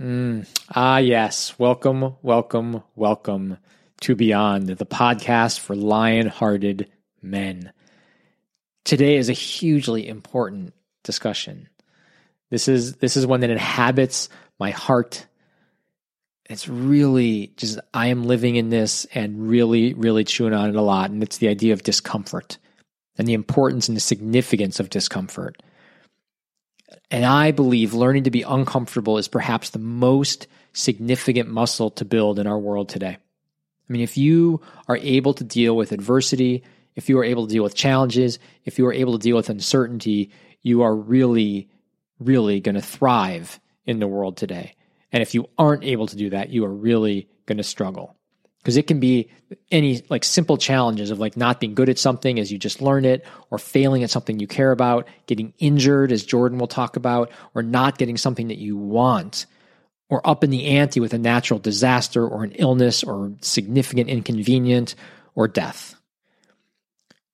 Mm. Ah, yes. Welcome, welcome, welcome to Beyond, the podcast for lion hearted men. Today is a hugely important discussion. This is this is one that inhabits my heart. It's really just I am living in this and really, really chewing on it a lot. And it's the idea of discomfort and the importance and the significance of discomfort. And I believe learning to be uncomfortable is perhaps the most significant muscle to build in our world today. I mean, if you are able to deal with adversity, if you are able to deal with challenges, if you are able to deal with uncertainty, you are really, really going to thrive in the world today. And if you aren't able to do that, you are really going to struggle because it can be any like simple challenges of like not being good at something as you just learn it or failing at something you care about getting injured as jordan will talk about or not getting something that you want or up in the ante with a natural disaster or an illness or significant inconvenience or death.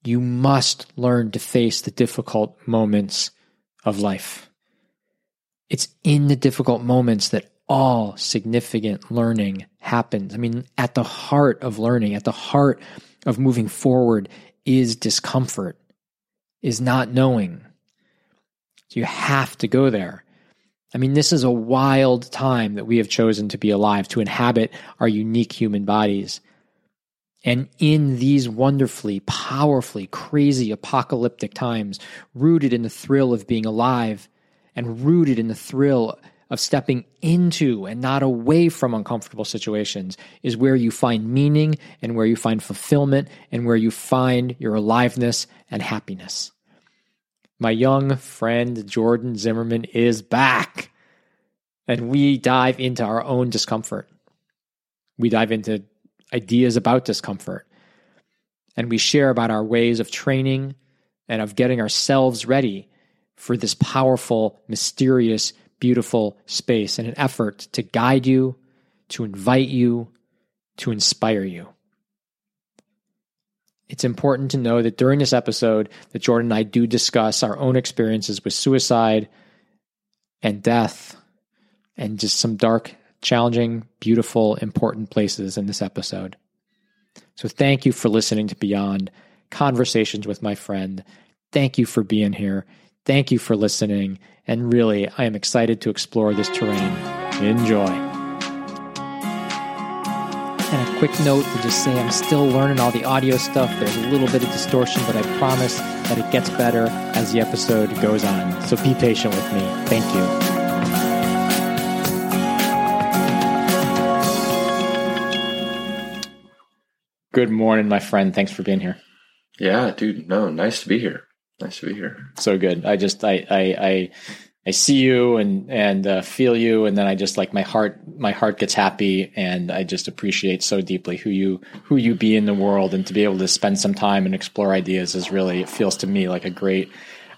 You must learn to face the difficult moments of life. It's in the difficult moments that all significant learning happens. I mean, at the heart of learning, at the heart of moving forward is discomfort, is not knowing. So you have to go there. I mean, this is a wild time that we have chosen to be alive, to inhabit our unique human bodies. And in these wonderfully, powerfully, crazy, apocalyptic times, rooted in the thrill of being alive and rooted in the thrill of stepping into and not away from uncomfortable situations is where you find meaning and where you find fulfillment and where you find your aliveness and happiness. My young friend Jordan Zimmerman is back, and we dive into our own discomfort. We dive into ideas about discomfort, and we share about our ways of training and of getting ourselves ready for this powerful, mysterious, beautiful space in an effort to guide you, to invite you, to inspire you. It's important to know that during this episode that Jordan and I do discuss our own experiences with suicide and death and just some dark, challenging, beautiful, important places in this episode. So thank you for listening to Beyond Conversations with my friend. Thank you for being here. Thank you for listening. And really, I am excited to explore this terrain. Enjoy. And a quick note to just say I'm still learning all the audio stuff. There's a little bit of distortion, but I promise that it gets better as the episode goes on. So be patient with me. Thank you. Good morning, my friend. Thanks for being here. Yeah, dude. No, nice to be here. Nice to be here. So good. I just I I I, I see you and and uh, feel you, and then I just like my heart my heart gets happy, and I just appreciate so deeply who you who you be in the world, and to be able to spend some time and explore ideas is really it feels to me like a great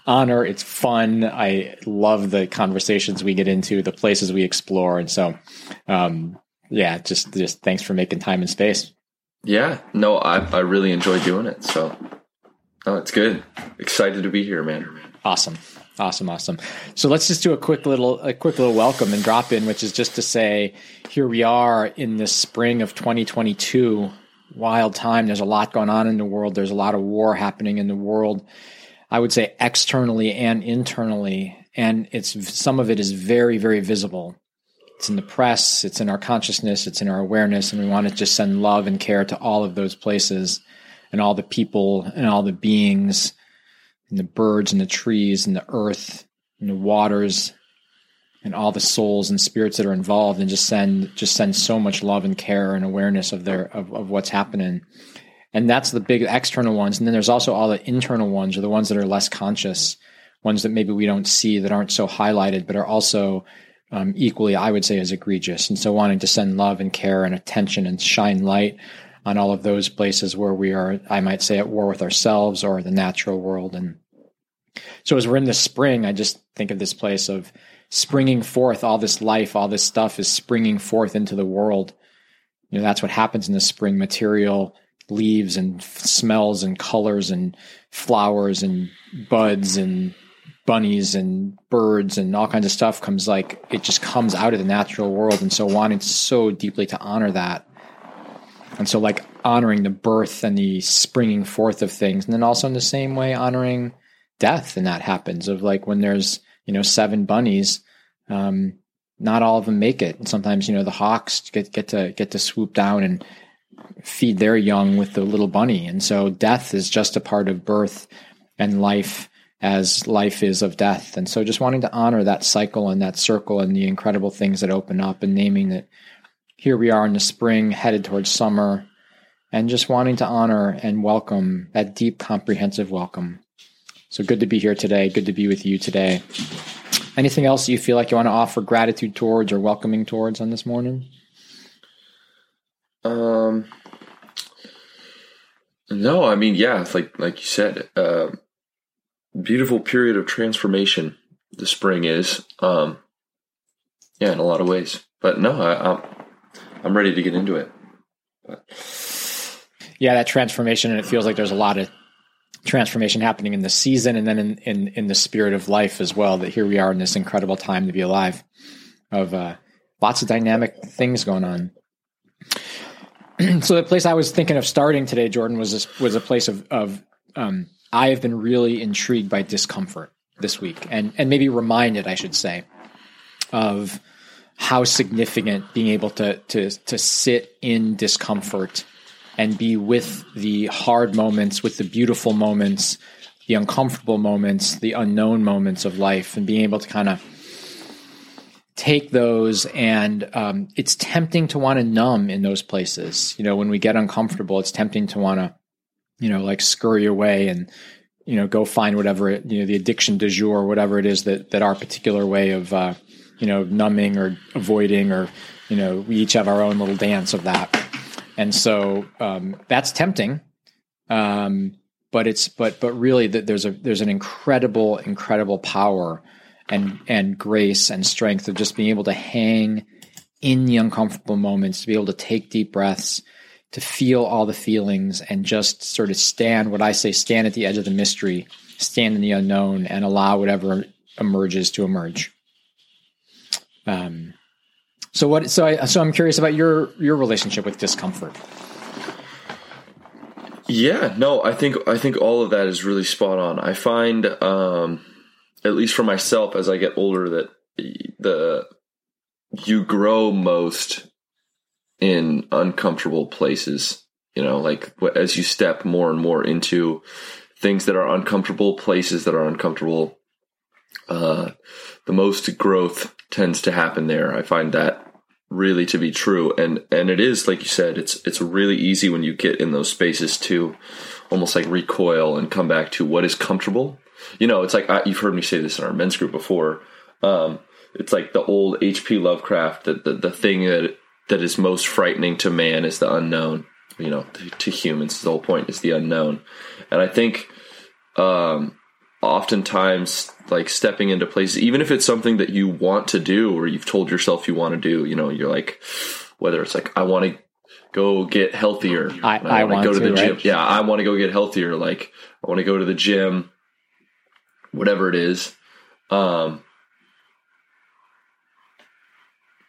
honor. It's fun. I love the conversations we get into, the places we explore, and so um, yeah, just just thanks for making time and space. Yeah, no, I I really enjoy doing it. So Oh, it's good. Excited to be here, man. Awesome. Awesome, awesome. So let's just do a quick little a quick little welcome and drop in, which is just to say here we are in the spring of 2022. Wild time. There's a lot going on in the world. There's a lot of war happening in the world. I would say externally and internally, and it's some of it is very very visible. It's in the press, it's in our consciousness, it's in our awareness, and we want to just send love and care to all of those places and all the people and all the beings and the birds and the trees and the earth and the waters and all the souls and spirits that are involved and just send just send so much love and care and awareness of their of, of what's happening. And that's the big external ones. And then there's also all the internal ones or the ones that are less conscious ones that maybe we don't see that aren't so highlighted but are also um, equally i would say as egregious. And so wanting to send love and care and attention and shine light on all of those places where we are, I might say, at war with ourselves or the natural world. And so as we're in the spring, I just think of this place of springing forth, all this life, all this stuff is springing forth into the world. You know, that's what happens in the spring material leaves and smells and colors and flowers and buds and bunnies and birds and all kinds of stuff comes like it just comes out of the natural world and so wanting so deeply to honor that and so like honoring the birth and the springing forth of things and then also in the same way honoring death and that happens of like when there's you know seven bunnies um, not all of them make it and sometimes you know the hawks get get to get to swoop down and feed their young with the little bunny and so death is just a part of birth and life as life is of death. And so just wanting to honor that cycle and that circle and the incredible things that open up and naming that here we are in the spring headed towards summer and just wanting to honor and welcome that deep comprehensive welcome. So good to be here today. Good to be with you today. Anything else you feel like you want to offer gratitude towards or welcoming towards on this morning? Um no, I mean, yeah, like like you said, uh, beautiful period of transformation the spring is. Um, yeah, in a lot of ways. But no, I, I'm I'm ready to get into it. But. Yeah, that transformation, and it feels like there's a lot of transformation happening in the season, and then in in, in the spirit of life as well. That here we are in this incredible time to be alive, of uh, lots of dynamic things going on. so the place I was thinking of starting today, Jordan, was this, was a place of of um, I have been really intrigued by discomfort this week and, and maybe reminded, I should say, of how significant being able to, to, to sit in discomfort and be with the hard moments, with the beautiful moments, the uncomfortable moments, the unknown moments of life, and being able to kind of take those and um, it's tempting to want to numb in those places. You know when we get uncomfortable it's tempting to want to you know, like scurry away and, you know, go find whatever, it, you know, the addiction du jour, whatever it is that, that our particular way of, uh, you know, numbing or avoiding or, you know, we each have our own little dance of that. And so um, that's tempting. Um, but it's, but, but really that there's a, there's an incredible, incredible power and, and grace and strength of just being able to hang in the uncomfortable moments, to be able to take deep breaths, to feel all the feelings and just sort of stand what I say stand at the edge of the mystery, stand in the unknown, and allow whatever emerges to emerge. Um, so what? So I so I'm curious about your your relationship with discomfort. Yeah, no, I think I think all of that is really spot on. I find, um, at least for myself, as I get older, that the you grow most in uncomfortable places. You know, like as you step more and more into things that are uncomfortable, places that are uncomfortable, uh, the most growth tends to happen there. I find that really to be true, and and it is like you said, it's it's really easy when you get in those spaces to almost like recoil and come back to what is comfortable. You know, it's like I, you've heard me say this in our men's group before. Um, it's like the old H.P. Lovecraft, that the the thing that that is most frightening to man is the unknown. You know, to, to humans, the whole point is the unknown, and I think um, oftentimes like stepping into places, even if it's something that you want to do or you've told yourself you want to do, you know, you're like, whether it's like I want to go get healthier, I, I, I want to go to, the gym. Yeah, I want to go get healthier. Like I want to go to the gym, whatever it is. Um,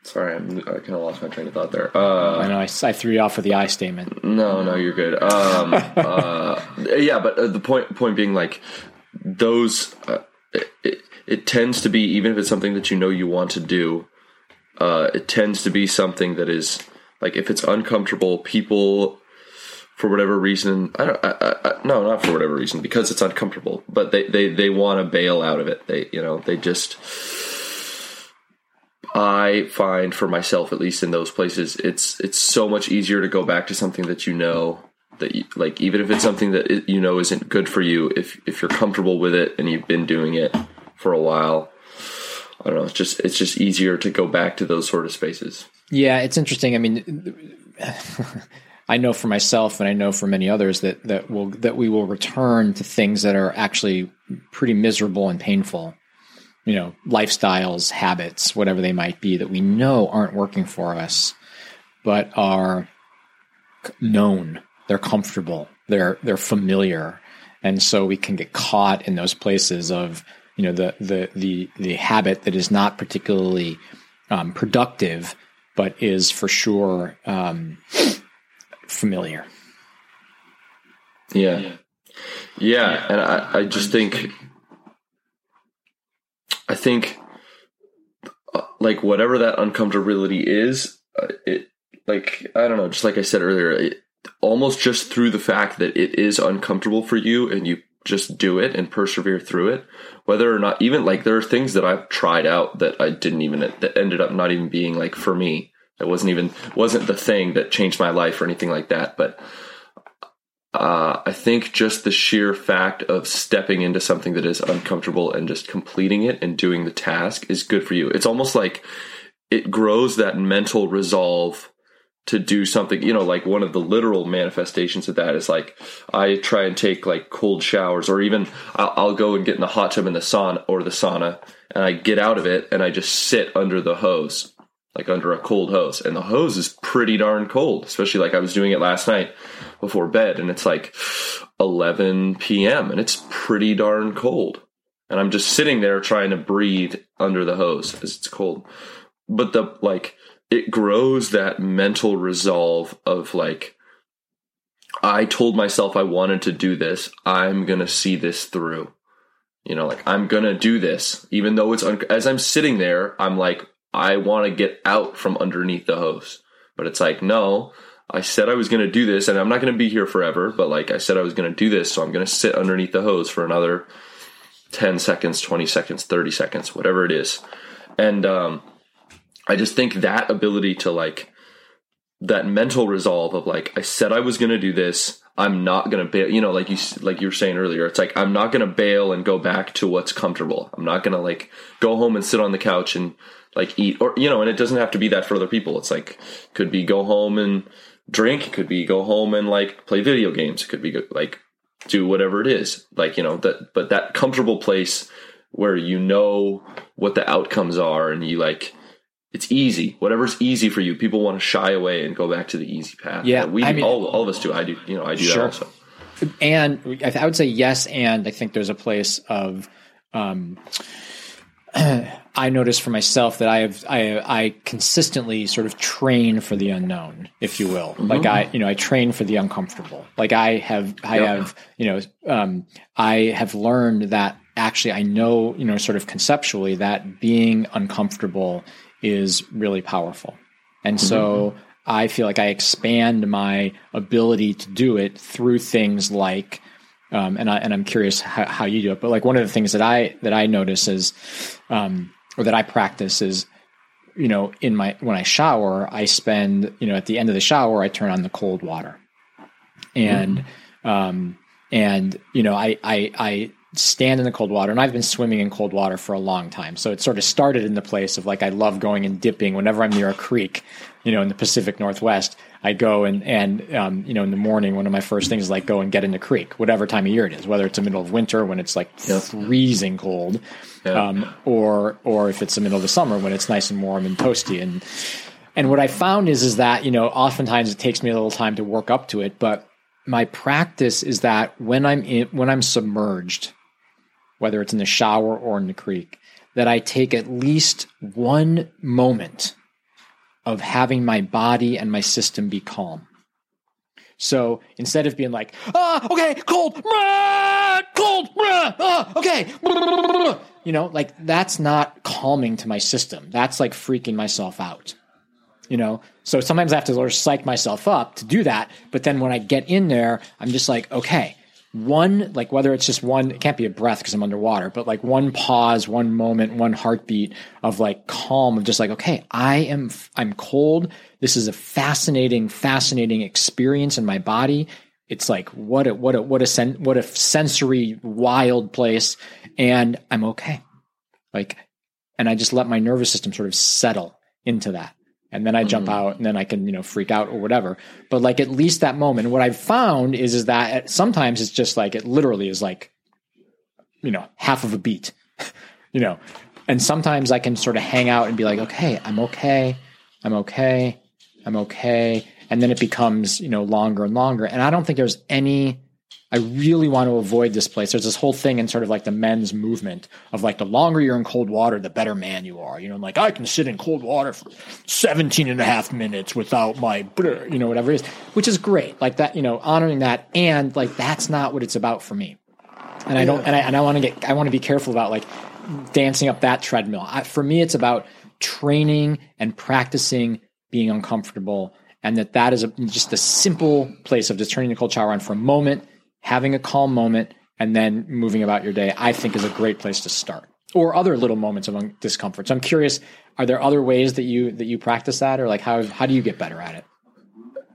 Sorry, I'm, i kind of lost my train of thought there. Uh, I know I, I, threw you off with the I statement. No, no, you're good. Um, uh, yeah, but uh, the point point being like those. Uh, it, it, tends to be even if it's something that you know you want to do. Uh, it tends to be something that is like if it's uncomfortable, people for whatever reason. I don't. I, I, no, not for whatever reason because it's uncomfortable. But they they they want to bail out of it. They you know they just I find for myself, at least in those places, it's it's so much easier to go back to something that you know that you, like even if it's something that you know isn't good for you, if if you're comfortable with it and you've been doing it for a while, I don't know. It's just it's just easier to go back to those sort of spaces. Yeah, it's interesting. I mean. I know for myself, and I know for many others that that will that we will return to things that are actually pretty miserable and painful you know, lifestyles, habits, whatever they might be that we know aren't working for us, but are known. They're comfortable. They're they're familiar, and so we can get caught in those places of you know the the the the habit that is not particularly um, productive, but is for sure um, familiar. Yeah. Yeah. And I, I just think, I think, uh, like, whatever that uncomfortability is, uh, it, like, I don't know, just like I said earlier, it, almost just through the fact that it is uncomfortable for you and you just do it and persevere through it whether or not even like there are things that i've tried out that i didn't even that ended up not even being like for me it wasn't even wasn't the thing that changed my life or anything like that but uh, I think just the sheer fact of stepping into something that is uncomfortable and just completing it and doing the task is good for you. It's almost like it grows that mental resolve to do something, you know, like one of the literal manifestations of that is like I try and take like cold showers or even I'll, I'll go and get in the hot tub in the sauna or the sauna and I get out of it and I just sit under the hose like under a cold hose. And the hose is pretty darn cold, especially like I was doing it last night before bed and it's like 11 p.m. and it's pretty darn cold. And I'm just sitting there trying to breathe under the hose as it's cold. But the like, it grows that mental resolve of like, I told myself I wanted to do this. I'm going to see this through. You know, like I'm going to do this, even though it's, un- as I'm sitting there, I'm like, I want to get out from underneath the hose. But it's like, no, I said I was going to do this and I'm not going to be here forever, but like I said I was going to do this, so I'm going to sit underneath the hose for another 10 seconds, 20 seconds, 30 seconds, whatever it is. And um I just think that ability to like that mental resolve of like I said I was going to do this, I'm not going to bail, you know, like you like you were saying earlier, it's like I'm not going to bail and go back to what's comfortable. I'm not going to like go home and sit on the couch and like eat or you know and it doesn't have to be that for other people it's like could be go home and drink it could be go home and like play video games it could be like do whatever it is like you know that but that comfortable place where you know what the outcomes are and you like it's easy whatever's easy for you people want to shy away and go back to the easy path yeah we I mean, all, all of us do i do you know i do sure. that also and i would say yes and i think there's a place of um I notice for myself that I have I I consistently sort of train for the unknown, if you will. Mm-hmm. Like I you know I train for the uncomfortable. Like I have I yep. have you know um, I have learned that actually I know you know sort of conceptually that being uncomfortable is really powerful, and mm-hmm. so I feel like I expand my ability to do it through things like um, and I and I'm curious how, how, you do it. But like one of the things that I that I notice is, um, or that I practice is, you know, in my when I shower, I spend you know at the end of the shower, I turn on the cold water, and mm-hmm. um, and you know I I I stand in the cold water and I've been swimming in cold water for a long time. So it sort of started in the place of like I love going and dipping whenever I'm near a creek, you know, in the Pacific Northwest. I go and and um, you know in the morning one of my first things is like go and get in the creek, whatever time of year it is, whether it's the middle of winter when it's like yep. freezing cold, yeah. um, or or if it's the middle of the summer when it's nice and warm and toasty. And and what I found is is that you know oftentimes it takes me a little time to work up to it, but my practice is that when I'm in when I'm submerged whether it's in the shower or in the creek, that I take at least one moment of having my body and my system be calm. So instead of being like, ah, okay, cold, rah, cold, rah, ah, okay, you know, like that's not calming to my system. That's like freaking myself out. You know, so sometimes I have to sort of psych myself up to do that. But then when I get in there, I'm just like, okay, one like whether it's just one it can't be a breath because i'm underwater but like one pause one moment one heartbeat of like calm of just like okay i am i'm cold. This is a fascinating fascinating experience in my body. It's like what a what a what a sen- what a sensory wild place and i'm okay. Like and i just let my nervous system sort of settle into that and then I jump mm-hmm. out and then I can, you know, freak out or whatever. But like at least that moment, what I've found is, is that sometimes it's just like, it literally is like, you know, half of a beat, you know, and sometimes I can sort of hang out and be like, okay, I'm okay. I'm okay. I'm okay. And then it becomes, you know, longer and longer. And I don't think there's any I really want to avoid this place. There's this whole thing in sort of like the men's movement of like the longer you're in cold water, the better man you are. You know, like I can sit in cold water for 17 and a half minutes without my, you know, whatever it is, which is great. Like that, you know, honoring that. And like that's not what it's about for me. And I don't, and I, and I want to get, I want to be careful about like dancing up that treadmill. I, for me, it's about training and practicing being uncomfortable and that that is a, just a simple place of just turning the cold shower on for a moment having a calm moment and then moving about your day, I think is a great place to start. Or other little moments of discomfort. So I'm curious, are there other ways that you that you practice that, or like how how do you get better at it?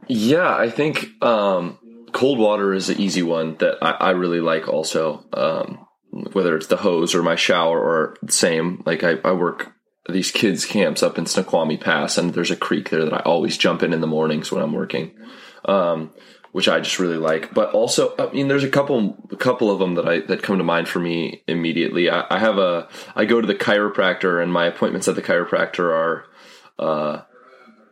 Yeah, I think um, cold water is an easy one that I, I really like. Also, um, whether it's the hose or my shower or the same. Like I, I work these kids camps up in Snoqualmie Pass, and there's a creek there that I always jump in in the mornings when I'm working. Um, which I just really like. But also, I mean, there's a couple, a couple of them that I that come to mind for me immediately. I, I have a, I go to the chiropractor, and my appointments at the chiropractor are, uh,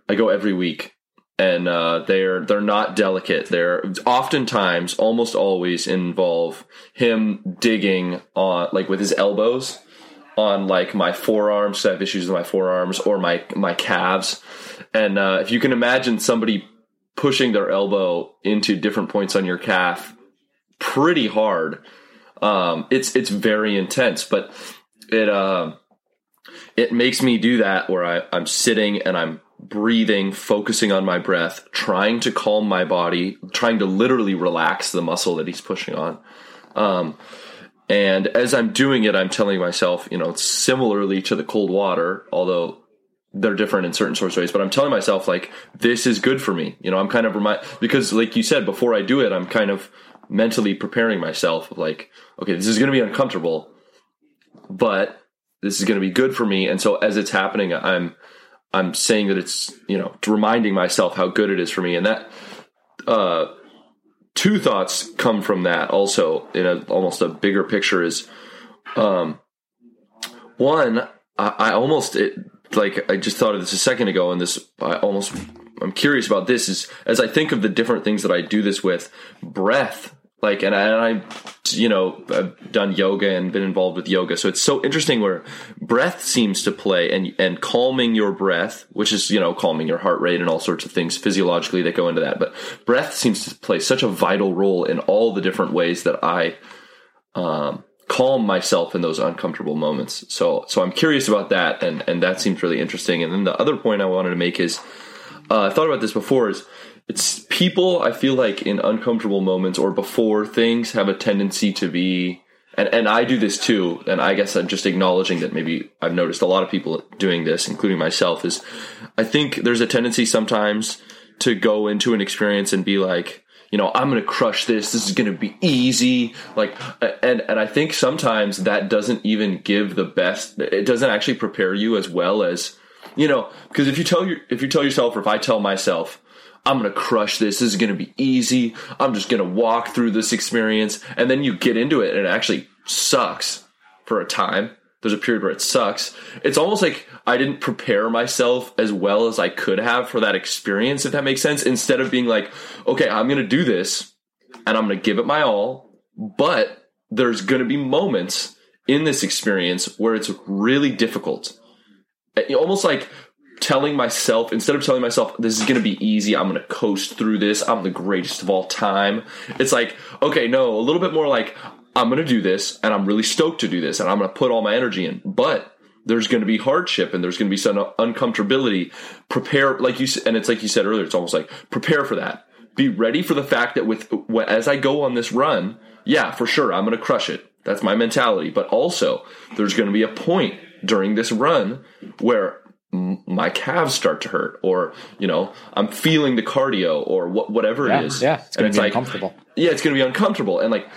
I go every week, and uh, they're they're not delicate. They're oftentimes, almost always, involve him digging on like with his elbows on like my forearms. I have issues with my forearms or my my calves. And uh, if you can imagine somebody pushing their elbow into different points on your calf pretty hard. Um, it's it's very intense, but it uh, it makes me do that where I, I'm sitting and I'm breathing, focusing on my breath, trying to calm my body, trying to literally relax the muscle that he's pushing on. Um, and as I'm doing it, I'm telling myself, you know, similarly to the cold water, although they're different in certain sorts of ways, but I'm telling myself like this is good for me. You know, I'm kind of remind because like you said before I do it, I'm kind of mentally preparing myself like, okay, this is going to be uncomfortable, but this is going to be good for me. And so as it's happening, I'm I'm saying that it's you know reminding myself how good it is for me, and that uh, two thoughts come from that also in a almost a bigger picture is um, one I, I almost it like I just thought of this a second ago, and this I almost I'm curious about this is as I think of the different things that I do this with, breath. Like and I, and I, you know, I've done yoga and been involved with yoga, so it's so interesting where breath seems to play and and calming your breath, which is you know calming your heart rate and all sorts of things physiologically that go into that. But breath seems to play such a vital role in all the different ways that I um, calm myself in those uncomfortable moments. So so I'm curious about that, and and that seems really interesting. And then the other point I wanted to make is uh, I thought about this before is it's people I feel like in uncomfortable moments or before things have a tendency to be and and I do this too and I guess I'm just acknowledging that maybe I've noticed a lot of people doing this including myself is I think there's a tendency sometimes to go into an experience and be like you know, I'm going to crush this. This is going to be easy. Like, and, and I think sometimes that doesn't even give the best, it doesn't actually prepare you as well as, you know, because if you tell your, if you tell yourself, or if I tell myself, I'm going to crush this. This is going to be easy. I'm just going to walk through this experience. And then you get into it and it actually sucks for a time there's a period where it sucks. It's almost like I didn't prepare myself as well as I could have for that experience, if that makes sense. Instead of being like, okay, I'm going to do this and I'm going to give it my all, but there's going to be moments in this experience where it's really difficult. Almost like telling myself, instead of telling myself, this is going to be easy, I'm going to coast through this, I'm the greatest of all time. It's like, okay, no, a little bit more like, I'm going to do this and I'm really stoked to do this and I'm going to put all my energy in. But there's going to be hardship and there's going to be some uncomfortability. Prepare, like you and it's like you said earlier, it's almost like prepare for that. Be ready for the fact that with as I go on this run, yeah, for sure, I'm going to crush it. That's my mentality. But also, there's going to be a point during this run where my calves start to hurt or you know i'm feeling the cardio or wh- whatever yeah, it is yeah it's going to be like, uncomfortable yeah it's going to be uncomfortable and like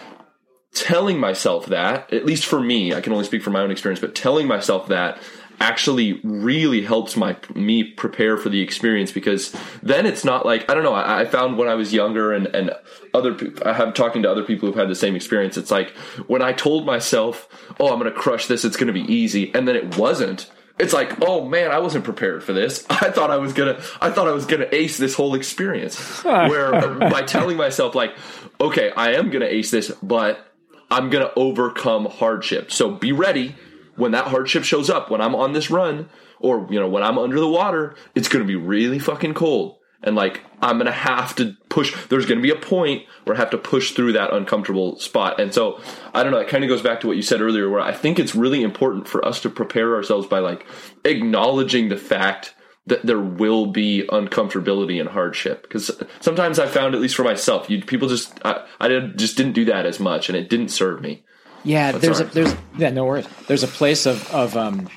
telling myself that, at least for me, I can only speak from my own experience, but telling myself that actually really helps my me prepare for the experience because then it's not like I don't know. I, I found when I was younger and and other I have talking to other people who've had the same experience. It's like when I told myself, "Oh, I'm going to crush this. It's going to be easy," and then it wasn't. it's like, oh man, I wasn't prepared for this. I thought I was gonna, I thought I was gonna ace this whole experience. Where by telling myself like, okay, I am gonna ace this, but I'm gonna overcome hardship. So be ready when that hardship shows up. When I'm on this run, or you know, when I'm under the water, it's gonna be really fucking cold and like I'm gonna have to push. There's gonna be a point where I have to push through that uncomfortable spot, and so I don't know. It kind of goes back to what you said earlier, where I think it's really important for us to prepare ourselves by like acknowledging the fact that there will be uncomfortability and hardship because sometimes I found at least for myself, you people just I, I did, just didn't do that as much, and it didn't serve me. Yeah, but there's sorry. a, there's yeah no worries. There's a place of of um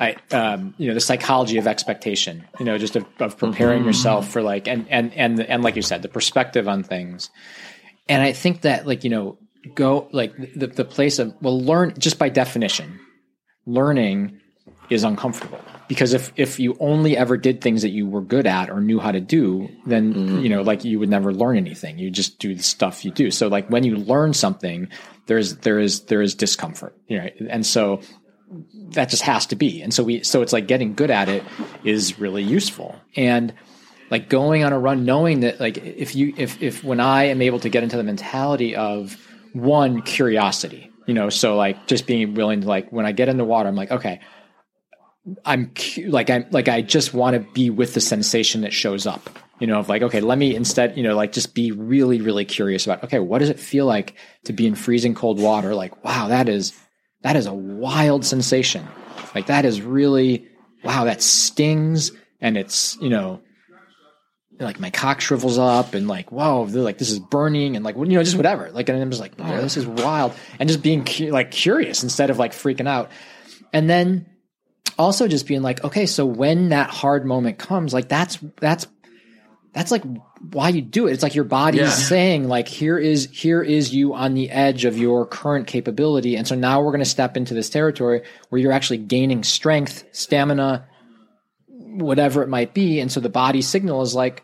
I, um, you know, the psychology of expectation, you know, just of, of preparing mm-hmm. yourself for like, and, and, and, and like you said, the perspective on things. And I think that like, you know, go like the, the place of, well, learn just by definition, learning is uncomfortable because if, if you only ever did things that you were good at or knew how to do, then, mm-hmm. you know, like you would never learn anything. You just do the stuff you do. So like when you learn something, there's, there is, there is discomfort, you know, and so that just has to be. And so we, so it's like getting good at it is really useful. And like going on a run, knowing that like if you, if, if when I am able to get into the mentality of one curiosity, you know, so like just being willing to like, when I get in the water, I'm like, okay, I'm like, I'm like, I just want to be with the sensation that shows up, you know, of like, okay, let me instead, you know, like just be really, really curious about, okay, what does it feel like to be in freezing cold water? Like, wow, that is, that is a wild sensation. Like that is really wow, that stings and it's, you know, like my cock shrivels up and like, whoa, like this is burning and like, you know, just whatever. Like, and I'm just like, oh, this is wild. And just being cu- like curious instead of like freaking out. And then also just being like, okay, so when that hard moment comes, like that's, that's, that's like why you do it. It's like your body's yeah. saying like here is here is you on the edge of your current capability and so now we're going to step into this territory where you're actually gaining strength, stamina, whatever it might be and so the body signal is like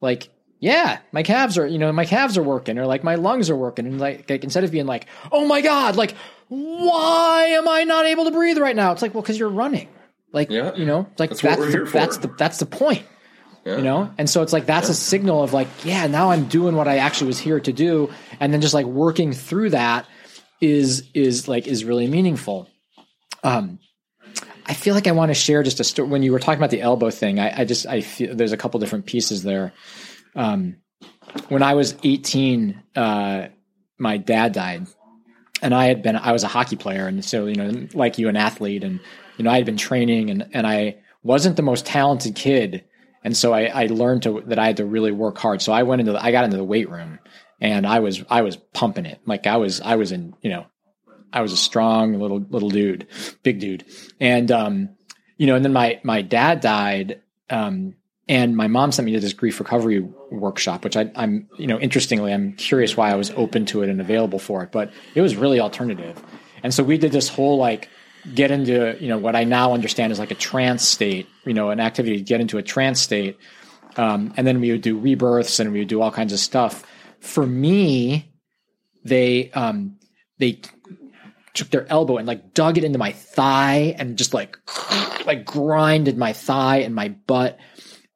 like yeah, my calves are, you know, my calves are working or like my lungs are working and like, like instead of being like, "Oh my god, like why am I not able to breathe right now?" It's like, "Well, cuz you're running." Like, yeah. you know, like that's that's the, that's the that's the point. Yeah. You know? And so it's like that's yeah. a signal of like, yeah, now I'm doing what I actually was here to do. And then just like working through that is is like is really meaningful. Um I feel like I want to share just a story. When you were talking about the elbow thing, I, I just I feel there's a couple different pieces there. Um, when I was 18, uh, my dad died, and I had been I was a hockey player, and so you know, like you, an athlete, and you know, I had been training, and and I wasn't the most talented kid, and so I, I learned to, that I had to really work hard. So I went into, the, I got into the weight room and I was, I was pumping it. Like I was, I was in, you know, I was a strong little, little dude, big dude. And, um, you know, and then my, my dad died, um, and my mom sent me to this grief recovery workshop, which I, am you know, interestingly, I'm curious why I was open to it and available for it, but it was really alternative. And so we did this whole like get into you know what I now understand is like a trance state, you know, an activity to get into a trance state, um, and then we would do rebirths and we would do all kinds of stuff. For me, they um, they took their elbow and like dug it into my thigh and just like like grinded my thigh and my butt,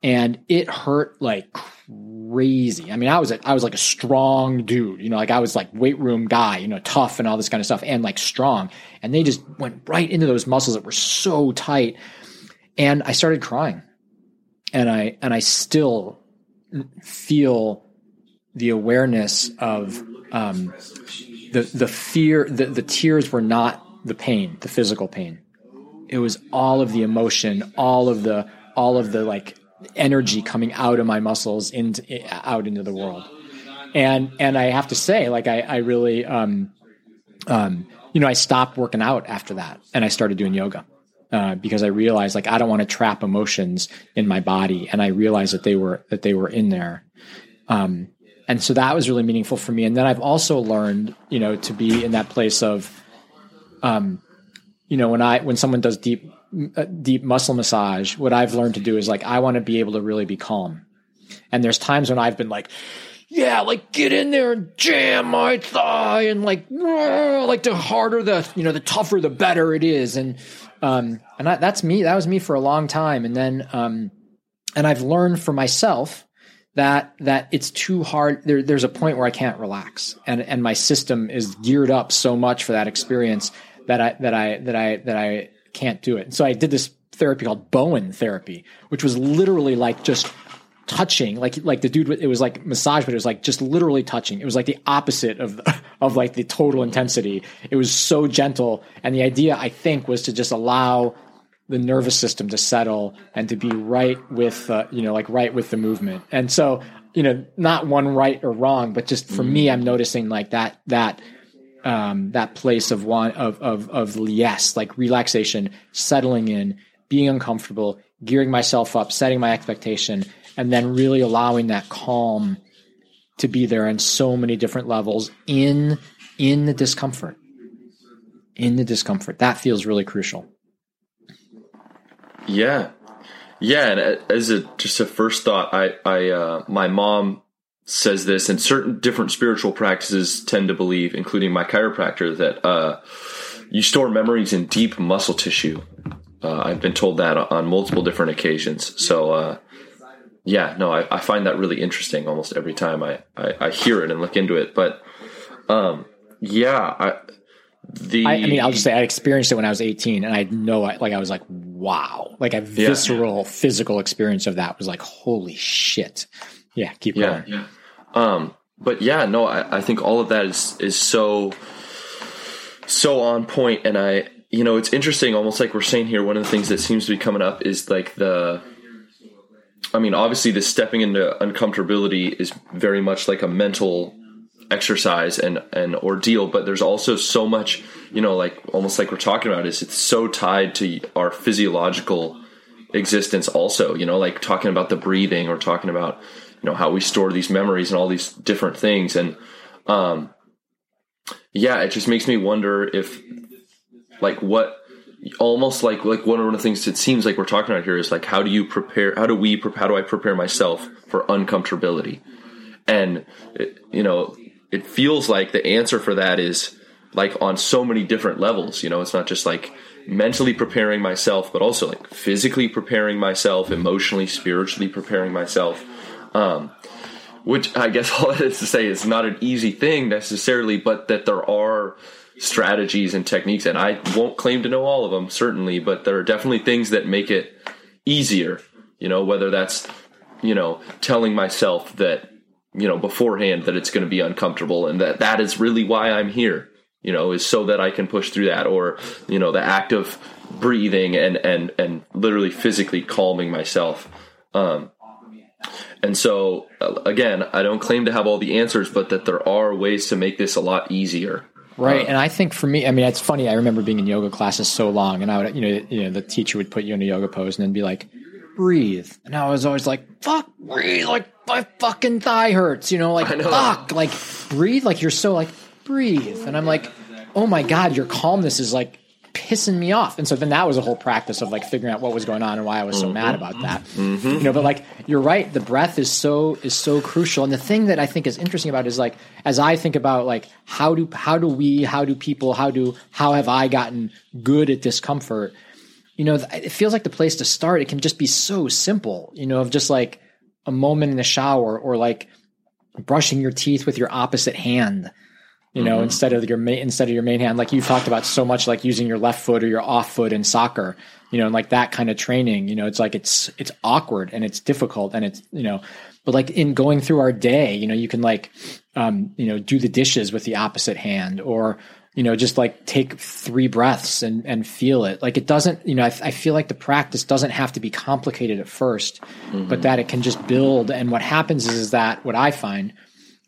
and it hurt like crazy. I mean, I was a, I was like a strong dude, you know, like I was like weight room guy, you know, tough and all this kind of stuff, and like strong. And they just went right into those muscles that were so tight, and I started crying, and I and I still feel the awareness of um, the the fear. The the tears were not the pain, the physical pain. It was all of the emotion, all of the all of the like energy coming out of my muscles into out into the world. And and I have to say, like I, I really um, um, you know, I stopped working out after that and I started doing yoga. Uh, because I realized like I don't want to trap emotions in my body, and I realized that they were that they were in there, um, and so that was really meaningful for me. And then I've also learned, you know, to be in that place of, um, you know, when I when someone does deep deep muscle massage, what I've learned to do is like, I want to be able to really be calm. And there's times when I've been like, yeah, like get in there and jam my thigh and like, like the harder the, you know, the tougher the better it is. And, um, and I, that's me. That was me for a long time. And then, um, and I've learned for myself that that it's too hard. There, there's a point where I can't relax, and and my system is geared up so much for that experience that I that I that I that I can't do it. And so I did this therapy called Bowen therapy, which was literally like just touching like like the dude it was like massage but it was like just literally touching it was like the opposite of of like the total intensity it was so gentle and the idea i think was to just allow the nervous system to settle and to be right with uh, you know like right with the movement and so you know not one right or wrong but just for mm. me i'm noticing like that that um that place of one of of of yes like relaxation settling in being uncomfortable gearing myself up setting my expectation and then really allowing that calm to be there on so many different levels in in the discomfort. In the discomfort. That feels really crucial. Yeah. Yeah and as a just a first thought i i uh, my mom says this and certain different spiritual practices tend to believe including my chiropractor that uh, you store memories in deep muscle tissue uh, i've been told that on multiple different occasions so uh, yeah, no, I, I find that really interesting almost every time I, I, I hear it and look into it. But um, yeah, I, the I, I, mean, I'll just say I experienced it when I was 18, and I know, like, I was like, wow, like a visceral, yeah. physical experience of that was like, holy shit. Yeah, keep yeah, going. Yeah. Um, but yeah, no, I, I think all of that is is so so on point, and I, you know, it's interesting. Almost like we're saying here, one of the things that seems to be coming up is like the I mean, obviously, this stepping into uncomfortability is very much like a mental exercise and an ordeal, but there's also so much, you know, like almost like we're talking about is it's so tied to our physiological existence also, you know, like talking about the breathing or talking about, you know, how we store these memories and all these different things. And, um, yeah, it just makes me wonder if like what almost like like one one of the things it seems like we're talking about here is like how do you prepare how do we how do I prepare myself for uncomfortability? And it, you know it feels like the answer for that is like on so many different levels you know? It's not just like mentally preparing myself but also like physically preparing myself emotionally spiritually preparing myself um, which I guess all that is to say is not an easy thing necessarily but that there are strategies and techniques, and I won't claim to know all of them, certainly, but there are definitely things that make it easier. You know, whether that's, you know, telling myself that, you know, beforehand that it's going to be uncomfortable and that that is really why I'm here, you know, is so that I can push through that or, you know, the act of breathing and, and, and literally physically calming myself. Um, and so, again, I don't claim to have all the answers, but that there are ways to make this a lot easier. Right. Uh, and I think for me, I mean, it's funny. I remember being in yoga classes so long and I would, you know, you know, the teacher would put you in a yoga pose and then be like, breathe. And I was always like, fuck, breathe. Like my fucking thigh hurts, you know, like, know. fuck, like breathe. Like you're so like, breathe. And I'm like, oh my God, your calmness is like pissing me off. And so then that was a whole practice of like figuring out what was going on and why I was so mm-hmm. mad about that. Mm-hmm. You know, but like you're right, the breath is so is so crucial. And the thing that I think is interesting about is like as I think about like how do how do we, how do people, how do how have I gotten good at discomfort? You know, it feels like the place to start. It can just be so simple, you know, of just like a moment in the shower or like brushing your teeth with your opposite hand you know, mm-hmm. instead of your main, instead of your main hand, like you've talked about so much, like using your left foot or your off foot in soccer, you know, and like that kind of training, you know, it's like it's it's awkward and it's difficult and it's you know, but like in going through our day, you know, you can like, um, you know, do the dishes with the opposite hand or you know, just like take three breaths and and feel it. Like it doesn't, you know, I, I feel like the practice doesn't have to be complicated at 1st mm-hmm. but that it can just build. And what happens is, is that what I find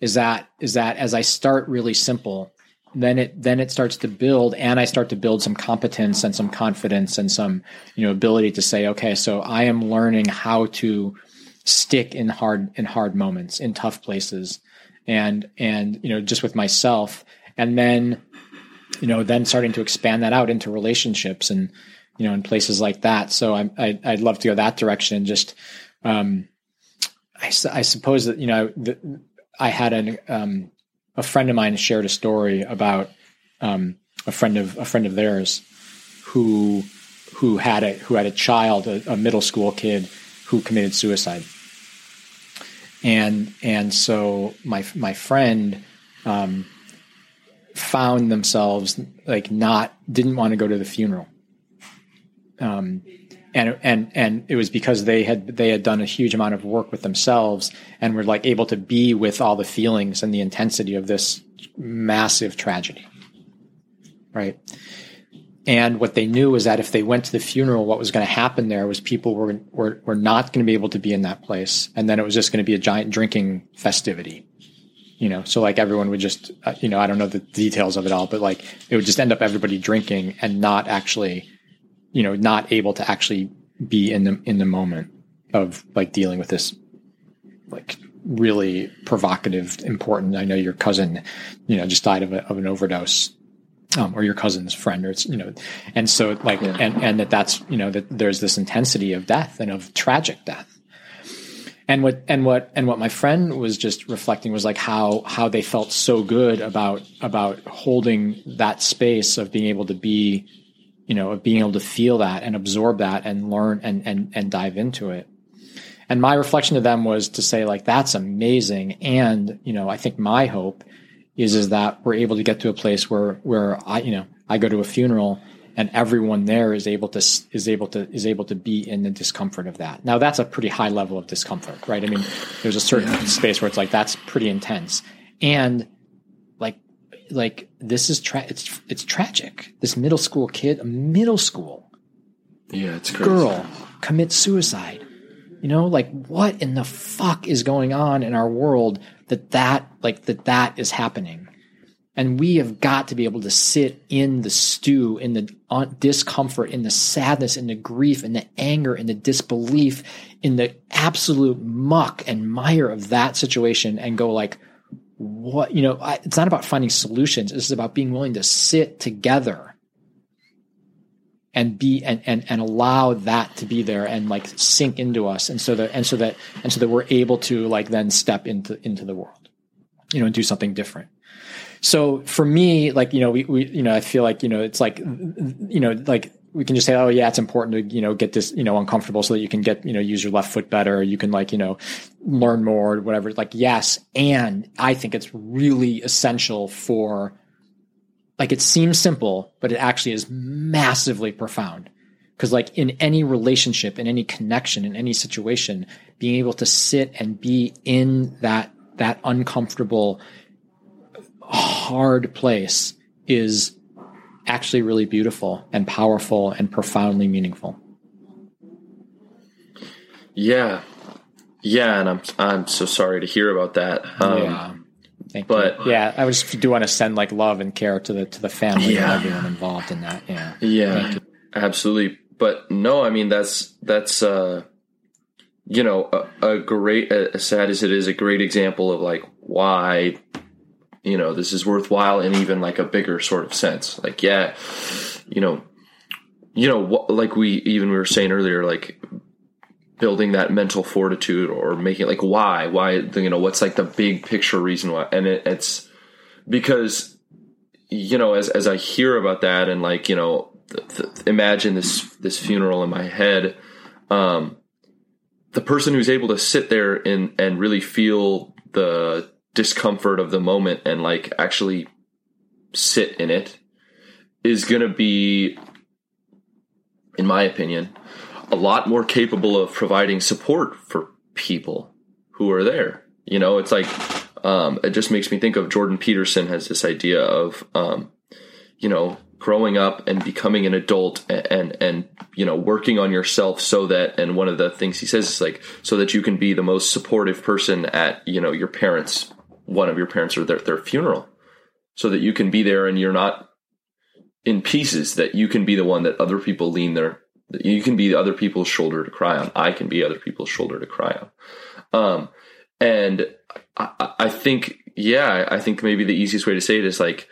is that is that as I start really simple, then it then it starts to build and I start to build some competence and some confidence and some you know ability to say, okay, so I am learning how to stick in hard in hard moments, in tough places, and and you know just with myself, and then you know then starting to expand that out into relationships and you know in places like that. So I, I I'd love to go that direction just. Um, I, I suppose that you know the, I had an um, a friend of mine shared a story about um, a friend of a friend of theirs who who had a who had a child, a, a middle school kid who committed suicide. And and so my my friend um, found themselves like not didn't want to go to the funeral. Um, and and and it was because they had they had done a huge amount of work with themselves and were like able to be with all the feelings and the intensity of this massive tragedy right and what they knew was that if they went to the funeral, what was going to happen there was people were, were, were not going to be able to be in that place. And then it was just going to be a giant drinking festivity. You know, so like everyone would just, uh, you know, I don't know the details of it all, but like it would just end up everybody drinking and not actually, you know, not able to actually be in the, in the moment of like dealing with this, like really provocative, important. I know your cousin, you know, just died of, a, of an overdose um, or your cousin's friend, or it's you know, and so like, yeah. and and that that's you know that there's this intensity of death and of tragic death, and what and what and what my friend was just reflecting was like how how they felt so good about about holding that space of being able to be, you know, of being able to feel that and absorb that and learn and and and dive into it. And my reflection to them was to say like that's amazing, and you know, I think my hope is is that we're able to get to a place where where I you know I go to a funeral and everyone there is able to is able to is able to be in the discomfort of that. Now that's a pretty high level of discomfort, right? I mean, there's a certain yeah. space where it's like that's pretty intense, and like this is tra- it's it's tragic. This middle school kid, a middle school, yeah, it's crazy. girl commits suicide. You know, like what in the fuck is going on in our world that that like that that is happening and we have got to be able to sit in the stew in the uh, discomfort in the sadness in the grief in the anger in the disbelief in the absolute muck and mire of that situation and go like what you know I, it's not about finding solutions. It's about being willing to sit together and be and, and and allow that to be there and like sink into us. And so that and so that and so that we're able to like then step into into the world you know and do something different. So for me like you know we, we you know i feel like you know it's like you know like we can just say oh yeah it's important to you know get this you know uncomfortable so that you can get you know use your left foot better. You can like you know learn more whatever. Like yes. And i think it's really essential for like it seems simple, but it actually is massively profound. Because, like in any relationship, in any connection, in any situation, being able to sit and be in that that uncomfortable, hard place is actually really beautiful and powerful and profoundly meaningful. Yeah, yeah, and I'm I'm so sorry to hear about that. Um, yeah. Thank but you. yeah, I just do want to send like love and care to the to the family yeah. and everyone involved in that. Yeah, yeah, absolutely. But no, I mean that's that's uh, you know a, a great, as sad as it is, a great example of like why you know this is worthwhile in even like a bigger sort of sense. Like yeah, you know, you know, like we even we were saying earlier, like building that mental fortitude or making like why why you know what's like the big picture reason why and it, it's because you know as as I hear about that and like you know th- th- imagine this this funeral in my head um the person who's able to sit there and and really feel the discomfort of the moment and like actually sit in it is going to be in my opinion a lot more capable of providing support for people who are there. You know, it's like um, it just makes me think of Jordan Peterson has this idea of um, you know growing up and becoming an adult and, and, and you know working on yourself so that and one of the things he says is like so that you can be the most supportive person at you know your parents one of your parents or their, their funeral so that you can be there and you're not in pieces that you can be the one that other people lean their you can be other people's shoulder to cry on. I can be other people's shoulder to cry on. Um, and I, I think, yeah, I think maybe the easiest way to say it is like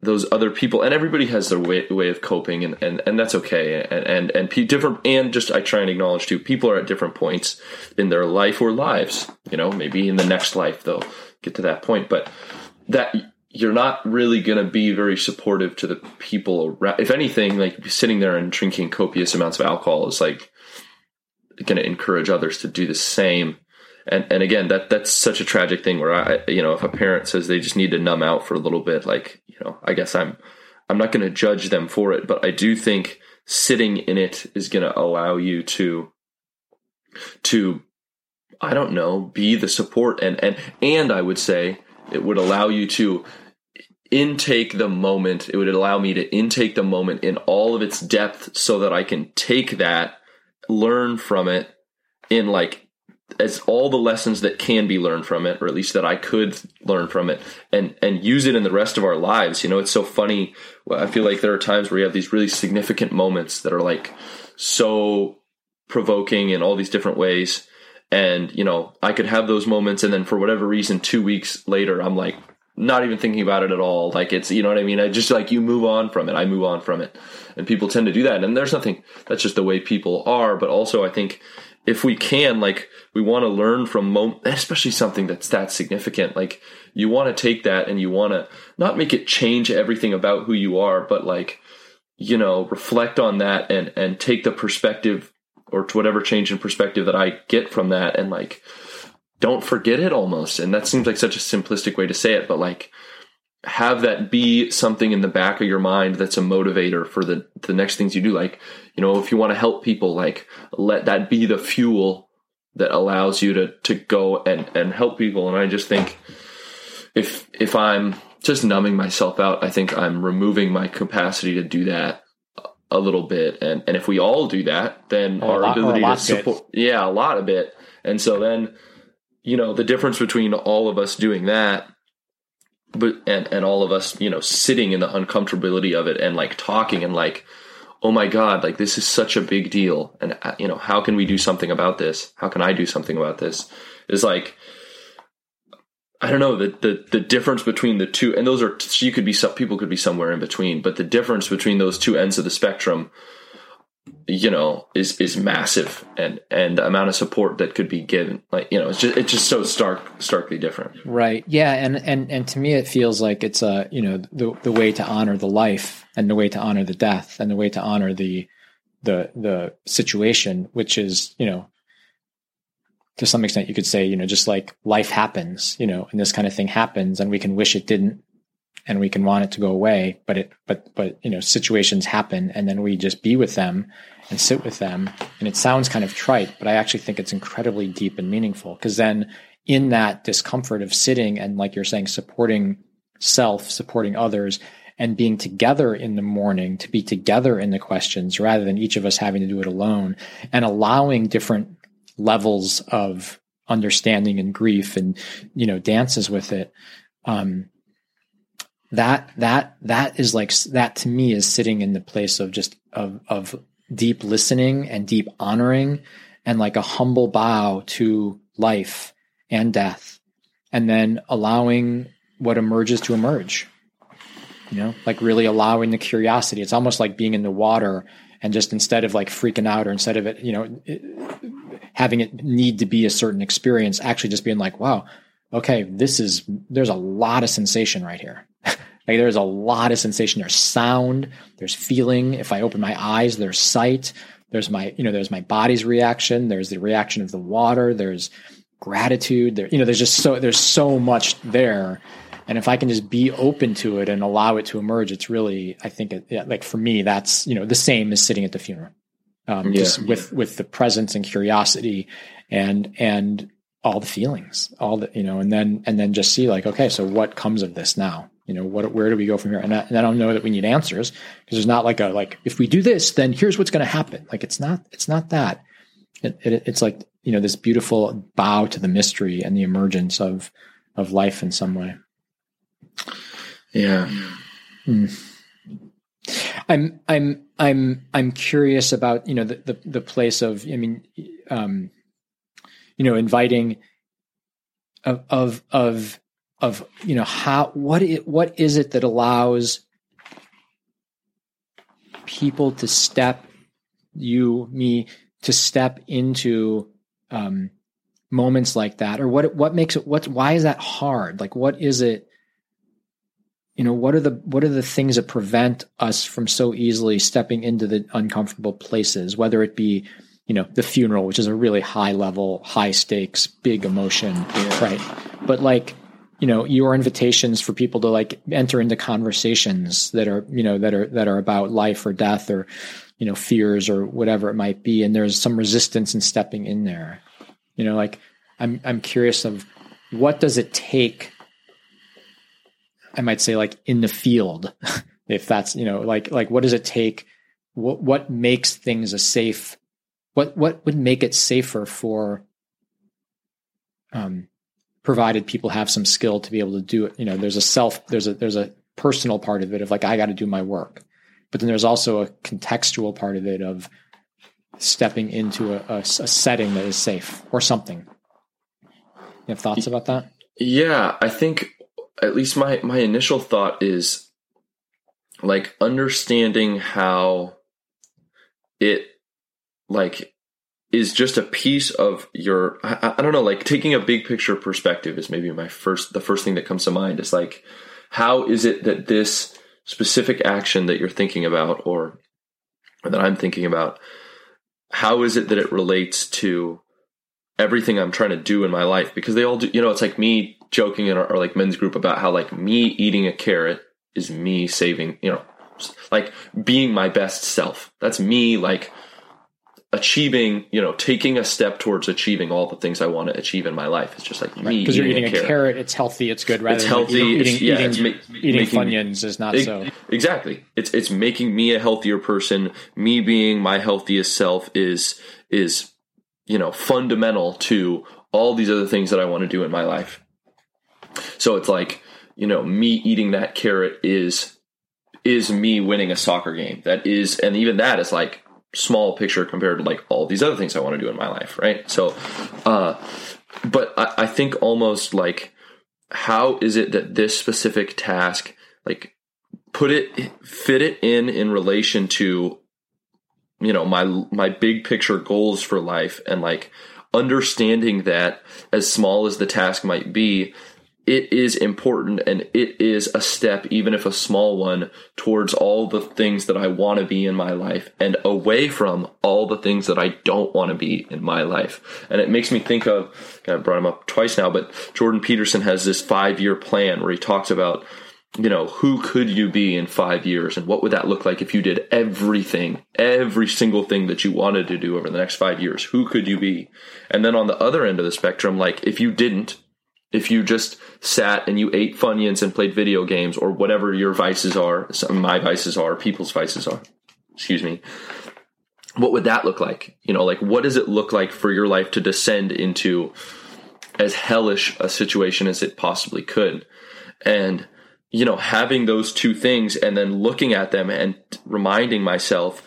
those other people, and everybody has their way, way of coping, and, and, and that's okay. And and and different, and just I try and acknowledge too, people are at different points in their life or lives. You know, maybe in the next life they'll get to that point, but that you're not really going to be very supportive to the people around. If anything, like sitting there and drinking copious amounts of alcohol is like going to encourage others to do the same. And and again, that that's such a tragic thing where I, you know, if a parent says they just need to numb out for a little bit, like you know, I guess I'm I'm not going to judge them for it, but I do think sitting in it is going to allow you to to I don't know, be the support and and and I would say it would allow you to intake the moment. It would allow me to intake the moment in all of its depth so that I can take that, learn from it in like as all the lessons that can be learned from it, or at least that I could learn from it, and and use it in the rest of our lives. You know, it's so funny. I feel like there are times where you have these really significant moments that are like so provoking in all these different ways. And, you know, I could have those moments and then for whatever reason, two weeks later, I'm like, not even thinking about it at all. Like it's, you know what I mean? I just like you move on from it. I move on from it. And people tend to do that. And there's nothing, that's just the way people are. But also, I think if we can, like, we want to learn from, mom- especially something that's that significant. Like, you want to take that and you want to not make it change everything about who you are, but like, you know, reflect on that and, and take the perspective or to whatever change in perspective that I get from that. And like don't forget it almost. And that seems like such a simplistic way to say it, but like have that be something in the back of your mind that's a motivator for the the next things you do. Like you know if you want to help people like let that be the fuel that allows you to to go and and help people. And i just think if if i'm just numbing myself out i think i'm removing my capacity to do that a little bit and and if we all do that then our lot- ability to support yeah a lot of it. And so then you know the difference between all of us doing that but and and all of us you know sitting in the uncomfortability of it and like talking and like oh my god like this is such a big deal. And uh, you know how can we do something about this? How can i do something about this? Is like I don't know the, the the difference between the two, and those are you could be some people could be somewhere in between, but the difference between those two ends of the spectrum, you know, is is massive, and and the amount of support that could be given, like you know, it's just it's just so stark starkly different. Right. Yeah. And and and to me, it feels like it's a you know the the way to honor the life and the way to honor the death and the way to honor the the the situation, which is you know to some extent you could say you know just like life happens, you know, and this kind of thing happens, and we can wish it didn't, and we can want it to go away, but it but but you know situations happen, and then we just be with them and sit with them, and it sounds kind of trite, but I actually think it's incredibly deep and meaningful because then in that discomfort of sitting and like you're saying supporting self supporting others and being together in the mourning to be together in the questions rather than each of us having to do it alone and allowing different levels of understanding and grief and you know dances with it. Um that that that is like that to me is sitting in the place of just of of deep listening and deep honoring and like a humble bow to life and death and then allowing what emerges to emerge. You know like really allowing the curiosity. It's almost like being in the water and just instead of like freaking out or instead of it you know it, having it need to be a certain experience actually just being like wow okay this is there's a lot of sensation right here. Like there's a lot of sensation. There's sound there's feeling. If i open my eyes there's sight. There's my you know there's my body's reaction. There's the reaction of the water. There's gratitude. There you know there's just so there's so much there. And if i can just be open to it and allow it to emerge it's really i think it, yeah, like for me that's you know the same as sitting at the funeral um, Yeah. just with with the presence and curiosity and and all the feelings all the you know and then and then just see like okay so what comes of this now? You know what where do we go from here? And I, and I don't know that we need answers because there's not like a like if we do this then here's what's going to happen. Like it's not it's not that. It, it, it's like you know this beautiful bow to the mystery and the emergence of of life in some way. Yeah, I'm I'm I'm I'm curious about you know the the, the place of I mean um, you know inviting of of of of you know how what it, what is it that allows people to step you me to step into um, moments like that? Or what what makes it what's why is that hard? Like what is it you know what are the what are the things that prevent us from so easily stepping into the uncomfortable places whether it be you know the funeral which is a really high level high stakes big emotion yeah. right but like you know your invitations for people to like enter into conversations that are you know that are that are about life or death or you know fears or whatever it might be and there's some resistance in stepping in there you know like i'm i'm curious of what does it take i might say like in the field if that's you know like like what does it take? What what makes things a safe what what would make it safer for um provided people have some skill to be able to do it? You know there's a self there's a there's a personal part of it of like i got to do my work. But then there's also a contextual part of it of stepping into a, a, a setting that is safe or something. You have thoughts about that? Yeah i think at least my my initial thought is like understanding how it like is just a piece of your I, I, don't know like taking a big picture perspective is maybe my first the first thing that comes to mind is like how is it that this specific action that you're thinking about or, or that I'm thinking about how is it that it relates to everything I'm trying to do in my life because they all do you know it's like me joking in our, our like men's group about how like me eating a carrot is me saving you know like being my best self that's me like achieving, you know, taking a step towards achieving all the things I want to achieve in my life. It's just like right. me because you're eating a carrot. carrot. It's healthy. It's good. Rather it's healthy. eating, it's, yeah, eating, it's ma- eating making, funyuns is not it, so. Exactly. It's it's making me a healthier person. Me being my healthiest self is is you know fundamental to all these other things that I want to do in my life. So it's like you know me eating that carrot is is me winning a soccer game. That is, and even that is like small picture compared to like all these other things I want to do in my life, right? So, uh, but I, I think almost like how is it that this specific task, like put it, fit it in in relation to, you know, my my big picture goals for life and like understanding that as small as the task might be it is important and it is a step, even if a small one, towards all the things that I want to be in my life and away from all the things that I don't want to be in my life. And it makes me think of, I brought him up twice now, but Jordan Peterson has this five year plan where he talks about, you know, who could you be in five years and what would that look like if you did everything, every single thing that you wanted to do over the next five years? Who could you be? And then on the other end of the spectrum, like if you didn't, if you just sat and you ate Funyuns and played video games or whatever your vices are, my vices are, people's vices are, excuse me, what would that look like? You know, like what does it look like for your life to descend into as hellish a situation as it possibly could? And, you know, having those two things and then looking at them and reminding myself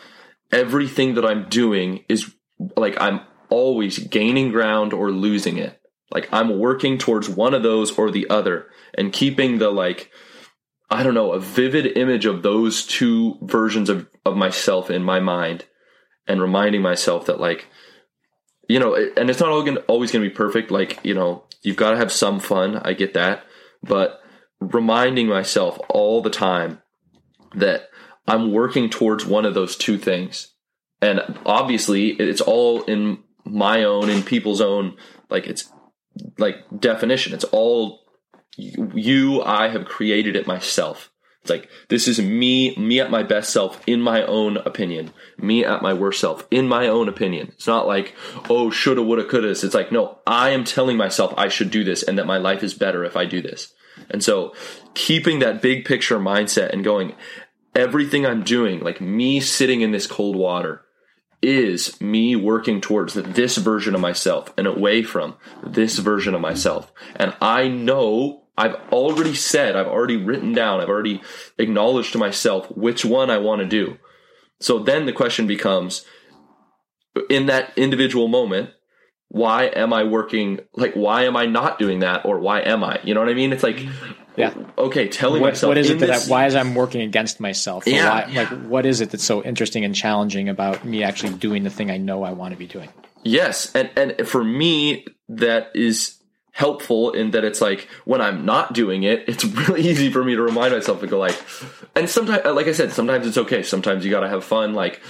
everything that I'm doing is like I'm always gaining ground or losing it. Like I'm working towards one of those or the other and keeping the like I don't know, a vivid image of those two versions of, of myself in my mind and reminding myself that like you know, and it's not always going to be perfect. Like, you know, you've got to have some fun, I get that, but reminding myself all the time that I'm working towards one of those two things. And obviously, it's all in my own and people's own like it's like definition. It's all you, I have created it myself. It's like this is me, me at my best self in my own opinion, me at my worst self in my own opinion. It's not like oh shoulda, woulda, coulda. It's like no, I am telling myself I should do this and that my life is better if I do this. And so keeping that big picture mindset and going everything I'm doing, like me sitting in this cold water, is me working towards this version of myself and away from this version of myself. And I know I've already said, I've already written down, I've already acknowledged to myself which one I want to do. So then the question becomes in that individual moment, why am I working? Like, why am I not doing that? Or why am I? You know what I mean? It's like, yeah. Okay, telling what, myself. What is it that this, I, why is I'm working against myself? Yeah, why, yeah. Like, what is it that's so interesting and challenging about me actually doing the thing I know I want to be doing? Yes, and and for me, that is helpful in that it's like when I'm not doing it, it's really easy for me to remind myself to go like, and sometimes, uh, like I said, sometimes it's okay. Sometimes you got to have fun. Like,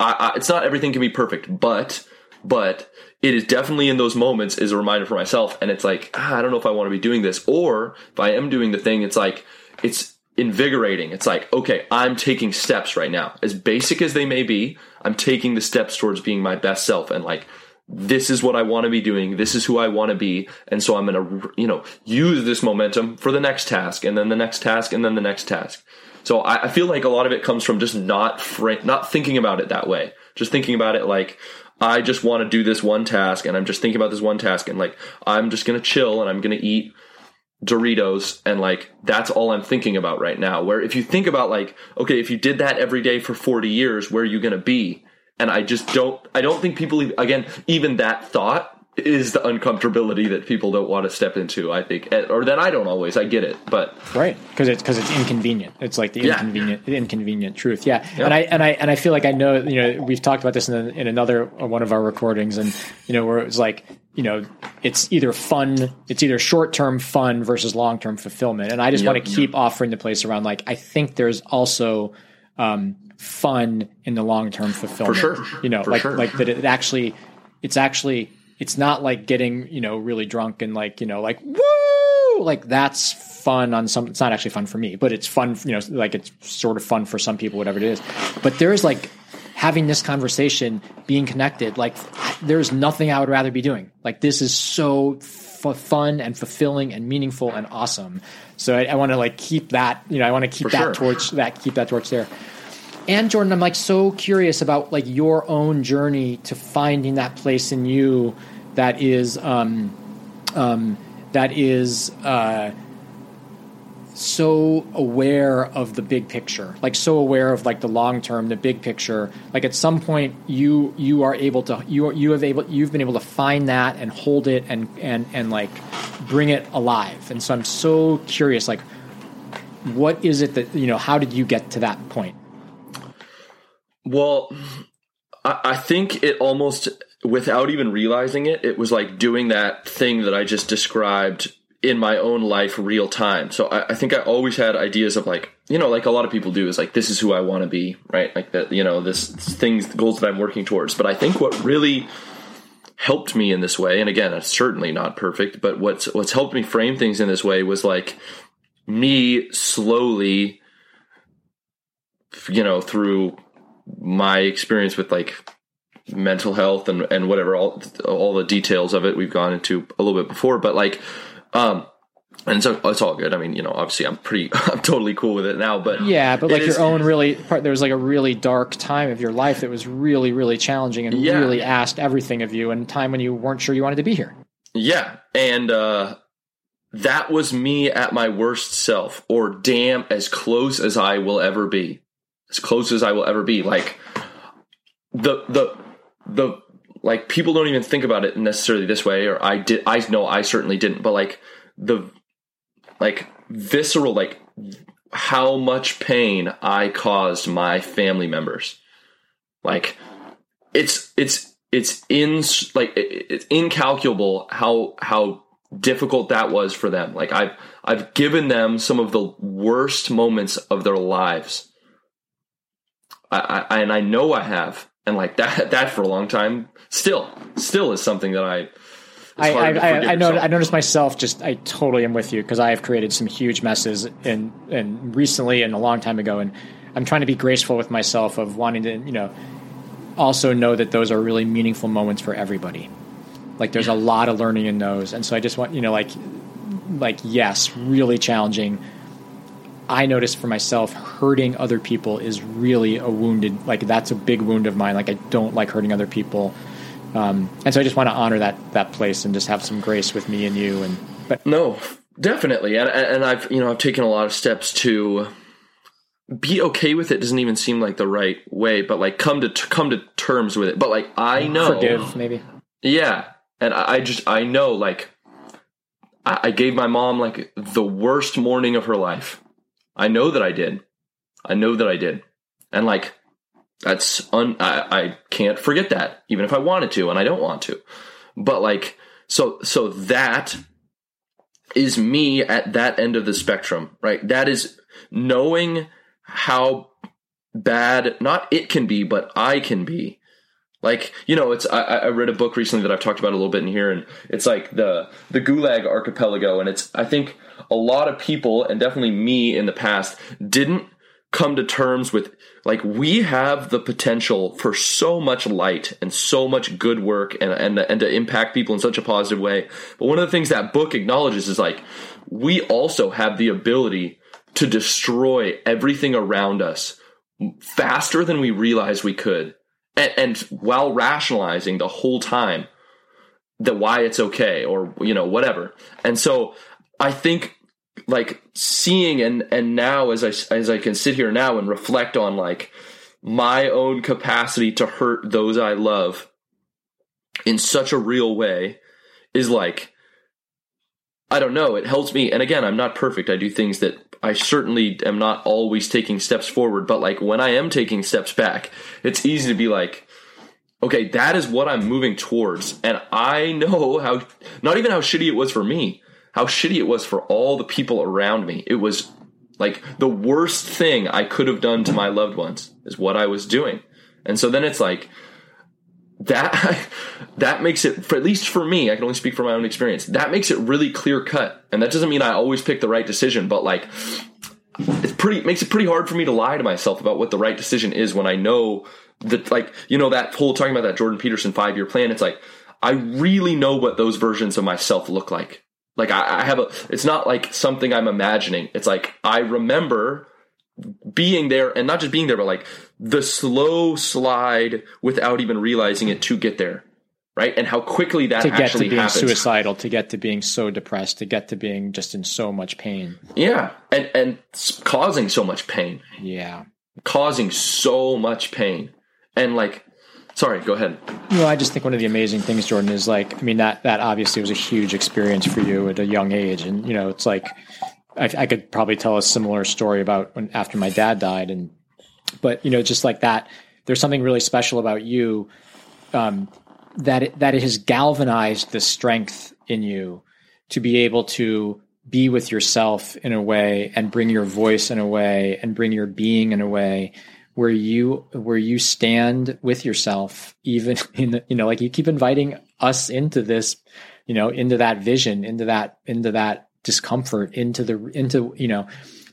I, I, it's not everything can be perfect, but but it is definitely in those moments is a reminder for myself. And it's like, ah, I don't know if I want to be doing this, or if I am doing the thing, it's like it's invigorating. It's like, okay, I'm taking steps right now, as basic as they may be. I'm taking the steps towards being my best self, and like this is what I want to be doing. This is who I want to be. And so I'm going to, you know, use this momentum for the next task and then the next task and then the next task. So I, I feel like a lot of it comes from just not not thinking about it that way. Just thinking about it like I just want to do this one task and I'm just thinking about this one task and like I'm just going to chill and I'm going to eat Doritos and like that's all I'm thinking about right now. Where if you think about like okay, if you did that every day for 40 years, where are you going to be? And I just don't I don't think people again even that thought is the uncomfortability that people don't want to step into. I think, or that I don't always. I get it, but right because it's because it's inconvenient. It's like the inconvenient, yeah. inconvenient truth. Yeah. yeah. and I and I and I feel like I know. You know, we've talked about this in, in another one of our recordings, and you know, where it was like, you know, it's either fun, it's either short term fun versus long term fulfillment, and I just yep, want to keep offering the place around. Like, I think there's also. Um, fun in the long term fulfillment. For sure. You know, For like sure. like that it actually it's actually it's not like getting you know really drunk and like you know like woo! Like that's fun on some it's not actually fun for me but it's fun you know like it's sort of fun for some people whatever it is. But there's like having this conversation being connected like there's nothing i would rather be doing. Like this is so f- fun and fulfilling and meaningful and awesome. So i, I want to like keep that you know i want to keep For that sure. torch that keep that torch there and Jordan, I'm like so curious about like your own journey to finding that place in you that is um, um, that is uh, so aware of the big picture, like so aware of like the long term, the big picture. Like at some point, you you are able to you you have able you've been able to find that and hold it and and and like bring it alive. And so I'm so curious, like what is it that you know? How did you get to that point? Well, I, I think it almost, without even realizing it, it was like doing that thing that I just described in my own life real time. So I, I, think I always had ideas of like, you know, like a lot of people do is like, this is who I want to be, right? Like that, you know, this things, goals that I'm working towards. But I think what really helped me in this way, and again, it's certainly not perfect, but what's, what's helped me frame things in this way was like me slowly, you know, through my experience with like mental health and, and whatever all all the details of it we've gone into a little bit before but like um and so it's all good. I mean you know obviously i'm pretty i'm totally cool with it now but yeah but like is, your own really part there was like a really dark time of your life that was really really challenging and yeah. really asked everything of you and time when you weren't sure you wanted to be here. Yeah and uh that was me at my worst self or damn as close as i will ever be as close as I will ever be. Like the the the like people don't even think about it necessarily this way, or I did. I know I certainly didn't, but like the like visceral like how much pain I caused my family members. Like it's it's it's in like it's incalculable how how difficult that was for them. Like I've I've given them some of the worst moments of their lives I, I, and I know I have, and like that that for a long time still still is something that I. I I, I, I, know, I noticed myself. Just I totally am with you because I have created some huge messes and and recently and a long time ago, and I'm trying to be graceful with myself of wanting to you know also know that those are really meaningful moments for everybody. Like there's a lot of learning in those, and so I just want you know like like yes, really challenging I noticed for myself, hurting other people is really a wounded, like that's a big wound of mine. Like I don't like hurting other people. Um, and so I just want to honor that, that place and just have some grace with me and you. And, but no, definitely. And, and I've, you know, I've taken a lot of steps to be okay with it. Doesn't even seem like the right way, but like come to, come to terms with it. But like, I know, forgive maybe. Yeah. And I, I just, I know like, I gave my mom like the worst morning of her life I know that I did. I know that I did. And like, that's un, I, I can't forget that, even if I wanted to, and I don't want to. But like, so, so that is me at that end of the spectrum, right? That is knowing how bad not it can be, but I can be. Like you know, it's I, I read a book recently that I've talked about a little bit in here, and it's like the the Gulag Archipelago, and it's I think a lot of people, and definitely me in the past, didn't come to terms with like we have the potential for so much light and so much good work and and and to impact people in such a positive way. But one of the things that book acknowledges is like we also have the ability to destroy everything around us faster than we realize we could and, and while rationalizing the whole time that why it's okay or you know whatever. And so i think like seeing and and now as i as i can sit here now and reflect on like my own capacity to hurt those i love in such a real way is like i don't know. It helps me. And again i'm not perfect. I do things that I certainly am not always taking steps forward, but like when I am taking steps back, it's easy to be like, okay, that is what I'm moving towards. And I know how, not even how shitty it was for me, how shitty it was for all the people around me. It was like the worst thing I could have done to my loved ones is what I was doing. And so then it's like, that that makes it for at least for me i can only speak from my own experience that makes it really clear cut. And that doesn't mean i always pick the right decision but like it's pretty makes it pretty hard for me to lie to myself about what the right decision is when i know that like you know that whole talking about that jordan peterson five year plan it's like i really know what those versions of myself look like. Like I, I have a it's not like something i'm imagining. It's like i remember being there and not just being there, but like the slow slide without even realizing it to get there. Right. And how quickly that to get actually to being happens. suicidal, to get to being so depressed, to get to being just in so much pain. Yeah. And, and causing so much pain. Yeah. Causing so much pain. And like, sorry, go ahead. You know, I just think one of the amazing things, Jordan, is like, I mean, that, that obviously was a huge experience for you at a young age. And, you know, it's like, I, I, could probably tell a similar story about when after my dad died, and but you know, just like that, there's something really special about you um, that it, that it has galvanized the strength in you to be able to be with yourself in a way and bring your voice in a way and bring your being in a way where you where you stand with yourself even in the, you know like you keep inviting us into this you know into that vision into that into that discomfort into the into you know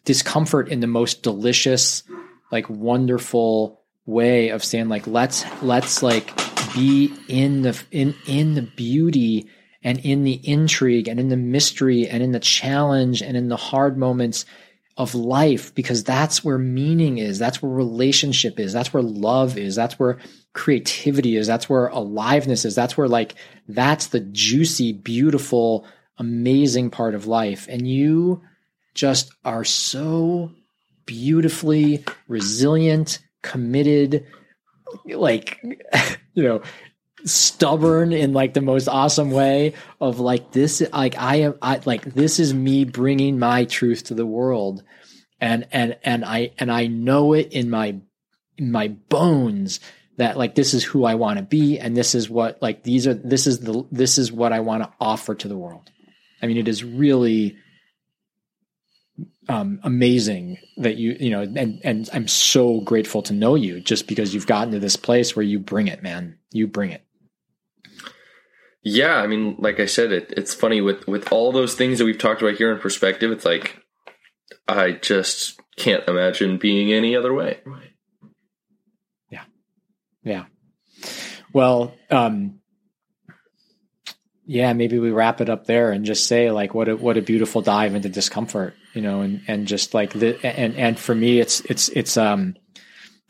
discomfort in the most delicious like wonderful way of saying like let's let's like be in the in in the beauty and in the intrigue and in the mystery and in the challenge and in the hard moments of life because that's where meaning is that's where relationship is that's where love is that's where creativity is that's where aliveness is that's where like that's the juicy beautiful amazing part of life. And you just are so beautifully resilient, committed, like, you know, stubborn in like the most awesome way of like this like i am i like this is me bringing my truth to the world. And and and i and i know it in my in my bones that like this is who i want to be and this is what like these are this is the this is what i want to offer to the world. I mean, it is really um, amazing that you, you know, and, and I'm so grateful to know you just because you've gotten to this place where you bring it, man. You bring it. Yeah. I mean, like I said, it, it's funny with, with all those things that we've talked about here in perspective. It's like, I just can't imagine being any other way. Yeah. Yeah. Well, um, yeah, maybe we wrap it up there and just say like what a what a beautiful dive into discomfort, you know, and and just like the and and for me it's it's it's um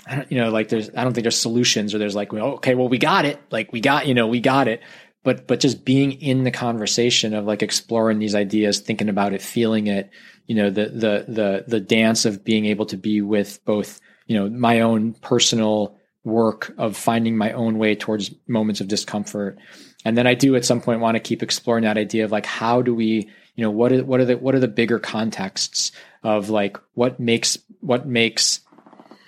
I don't you know like there's I don't think there's solutions or there's like well, okay well we got it. Like we got you know we got it. But but just being in the conversation of like exploring these ideas thinking about it feeling it you know the the the the dance of being able to be with both you know my own personal work of finding my own way towards moments of discomfort. And then I do at some point want to keep exploring that idea of like how do we, you know, what are what are the what are the bigger contexts of like what makes what makes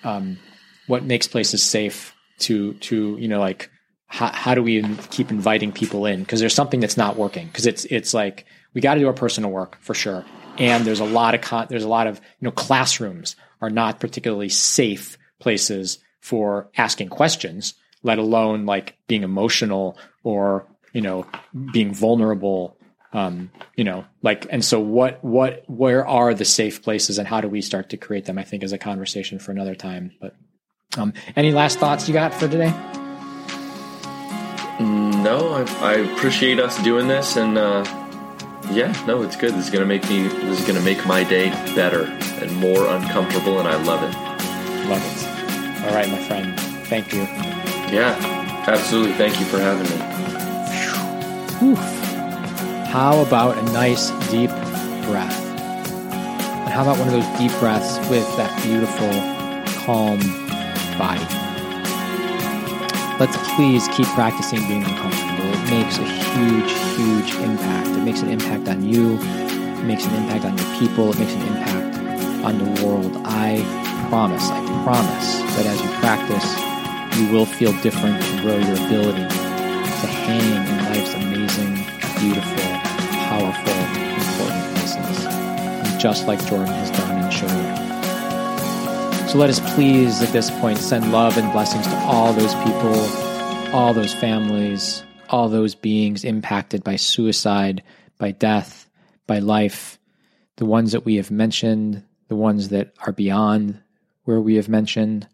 um, what makes places safe to to you know like how, how do we keep inviting people in because there's something that's not working because it's it's like we got to do our personal work for sure. And there's a lot of con- there's a lot of you know classrooms are not particularly safe places for asking questions, let alone like being emotional or you know being vulnerable. Um, you know, like, and so what, what, where are the safe places and how do we start to create them? I think is a conversation for another time. But um, any last thoughts you got for today? No, I, I appreciate us doing this, and uh, yeah, no, it's good. This is gonna make me. This is gonna make my day better and more uncomfortable, and I love it. Love it. All right, my friend. Thank you. Yeah, absolutely. Thank you for having me. Oof. How about a nice deep breath? And how about one of those deep breaths with that beautiful, calm body? Let's please keep practicing being uncomfortable. It makes a huge, huge impact. It makes an impact on you. It makes an impact on your people. It makes an impact on the world. I promise, I promise that as you practice, you will feel different and grow your ability to hang in life's amazing, beautiful, powerful, important places. Just like Jordan has done and showed. So let us please at this point send love and blessings to all those people, all those families, all those beings impacted by suicide, by death, by life, the ones that we have mentioned, the ones that are beyond where we have mentioned.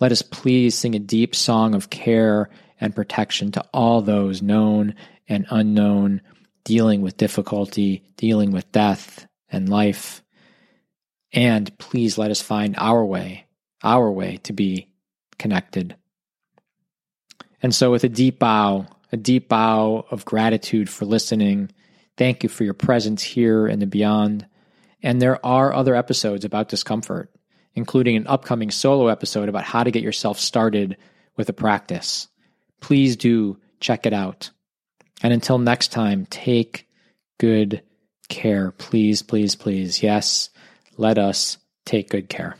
Let us please sing a deep song of care and protection to all those known and unknown dealing with difficulty, dealing with death and life. And please let us find our way, our way to be connected. And so, with a deep bow, a deep bow of gratitude for listening, thank you for your presence here and the beyond. And there are other episodes about discomfort, including an upcoming solo episode about how to get yourself started with a practice. Please do check it out. And until next time, take good care. Please, please, please. Yes let us take good care.